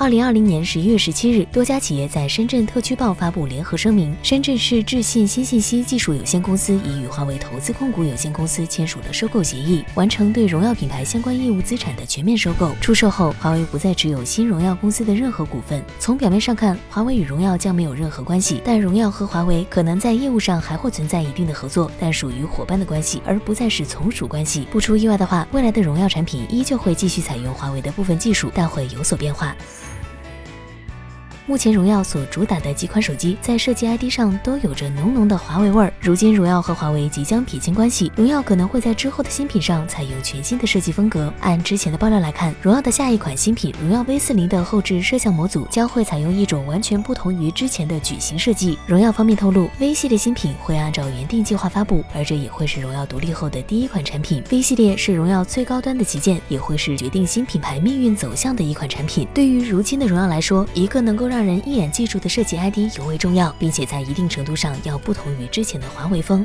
二零二零年十一月十七日，多家企业在深圳特区报发布联合声明，深圳市智信新信息技术有限公司已与华为投资控股有限公司签署了收购协议，完成对荣耀品牌相关业务资产的全面收购。出售后，华为不再持有新荣耀公司的任何股份。从表面上看，华为与荣耀将没有任何关系，但荣耀和华为可能在业务上还会存在一定的合作，但属于伙伴的关系，而不再是从属关系。不出意外的话，未来的荣耀产品依旧会继续采用华为的部分技术，但会有所变化。目前荣耀所主打的几款手机，在设计 ID 上都有着浓浓的华为味儿。如今荣耀和华为即将撇清关系，荣耀可能会在之后的新品上采用全新的设计风格。按之前的爆料来看，荣耀的下一款新品荣耀 V 四零的后置摄像模组将会采用一种完全不同于之前的矩形设计。荣耀方面透露，V 系列新品会按照原定计划发布，而这也会是荣耀独立后的第一款产品。V 系列是荣耀最高端的旗舰，也会是决定新品牌命运走向的一款产品。对于如今的荣耀来说，一个能够让让人一眼记住的设计 ID 尤为重要，并且在一定程度上要不同于之前的华为风。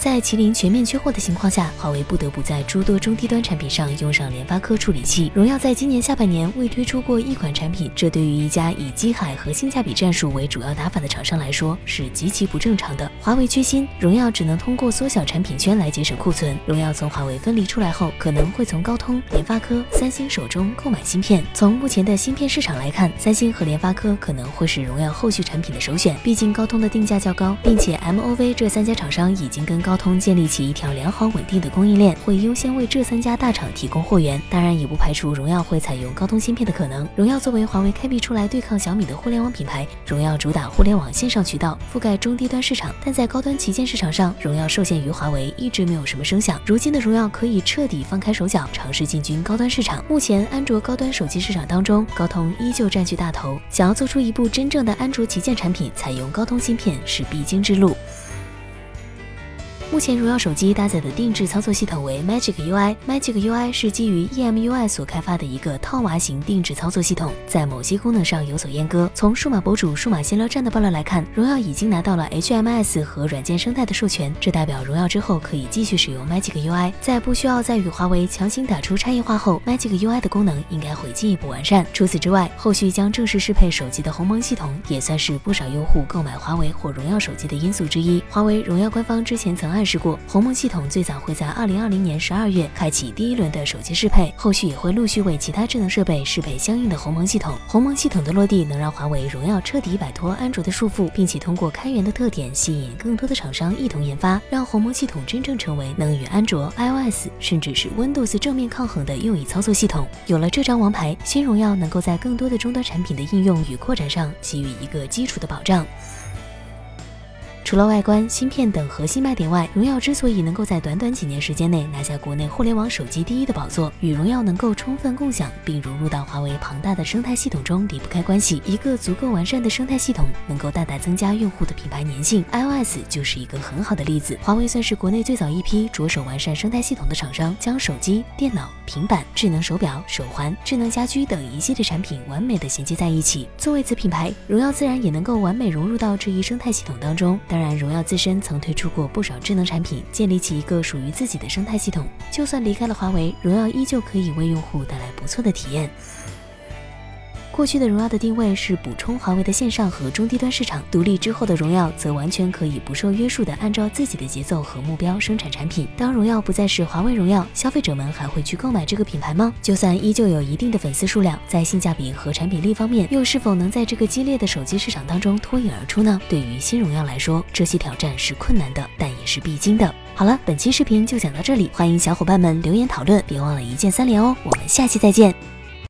在麒麟全面缺货的情况下，华为不得不在诸多中低端产品上用上联发科处理器。荣耀在今年下半年未推出过一款产品，这对于一家以机海和性价比战术为主要打法的厂商来说是极其不正常的。华为缺芯，荣耀只能通过缩小产品圈来节省库存。荣耀从华为分离出来后，可能会从高通、联发科、三星手中购买芯片。从目前的芯片市场来看，三星和联发科可能会是荣耀后续产品的首选。毕竟高通的定价较高，并且 MOV 这三家厂商已经跟高高通建立起一条良好稳定的供应链，会优先为这三家大厂提供货源。当然，也不排除荣耀会采用高通芯片的可能。荣耀作为华为开辟出来对抗小米的互联网品牌，荣耀主打互联网线上渠道，覆盖中低端市场。但在高端旗舰市场上，荣耀受限于华为，一直没有什么声响。如今的荣耀可以彻底放开手脚，尝试进军高端市场。目前，安卓高端手机市场当中，高通依旧占据大头。想要做出一部真正的安卓旗舰产品，采用高通芯片是必经之路。目前荣耀手机搭载的定制操作系统为 Magic UI。Magic UI 是基于 EMUI 所开发的一个套娃型定制操作系统，在某些功能上有所阉割。从数码博主数码闲聊站的爆料来看，荣耀已经拿到了 HMS 和软件生态的授权，这代表荣耀之后可以继续使用 Magic UI。在不需要再与华为强行打出差异化后，Magic UI 的功能应该会进一步完善。除此之外，后续将正式适配手机的鸿蒙系统，也算是不少用户购买华为或荣耀手机的因素之一。华为、荣耀官方之前曾暗。暗示过，鸿蒙系统最早会在二零二零年十二月开启第一轮的手机适配，后续也会陆续为其他智能设备适配相应的鸿蒙系统。鸿蒙系统的落地，能让华为、荣耀彻底摆脱安卓的束缚，并且通过开源的特点，吸引更多的厂商一同研发，让鸿蒙系统真正成为能与安卓、iOS 甚至是 Windows 正面抗衡的又一操作系统。有了这张王牌，新荣耀能够在更多的终端产品的应用与扩展上给予一个基础的保障。除了外观、芯片等核心卖点外，荣耀之所以能够在短短几年时间内拿下国内互联网手机第一的宝座，与荣耀能够充分共享并融入到华为庞大的生态系统中离不开关系。一个足够完善的生态系统，能够大大增加用户的品牌粘性。iOS 就是一个很好的例子。华为算是国内最早一批着手完善生态系统的厂商，将手机、电脑、平板、智能手表、手环、智能家居等一系列产品完美的衔接在一起。作为子品牌，荣耀自然也能够完美融入到这一生态系统当中。当然，荣耀自身曾推出过不少智能产品，建立起一个属于自己的生态系统。就算离开了华为，荣耀依旧可以为用户带来不错的体验。过去的荣耀的定位是补充华为的线上和中低端市场，独立之后的荣耀则完全可以不受约束的按照自己的节奏和目标生产产品。当荣耀不再是华为荣耀，消费者们还会去购买这个品牌吗？就算依旧有一定的粉丝数量，在性价比和产品力方面，又是否能在这个激烈的手机市场当中脱颖而出呢？对于新荣耀来说，这些挑战是困难的，但也是必经的。好了，本期视频就讲到这里，欢迎小伙伴们留言讨论，别忘了一键三连哦。我们下期再见。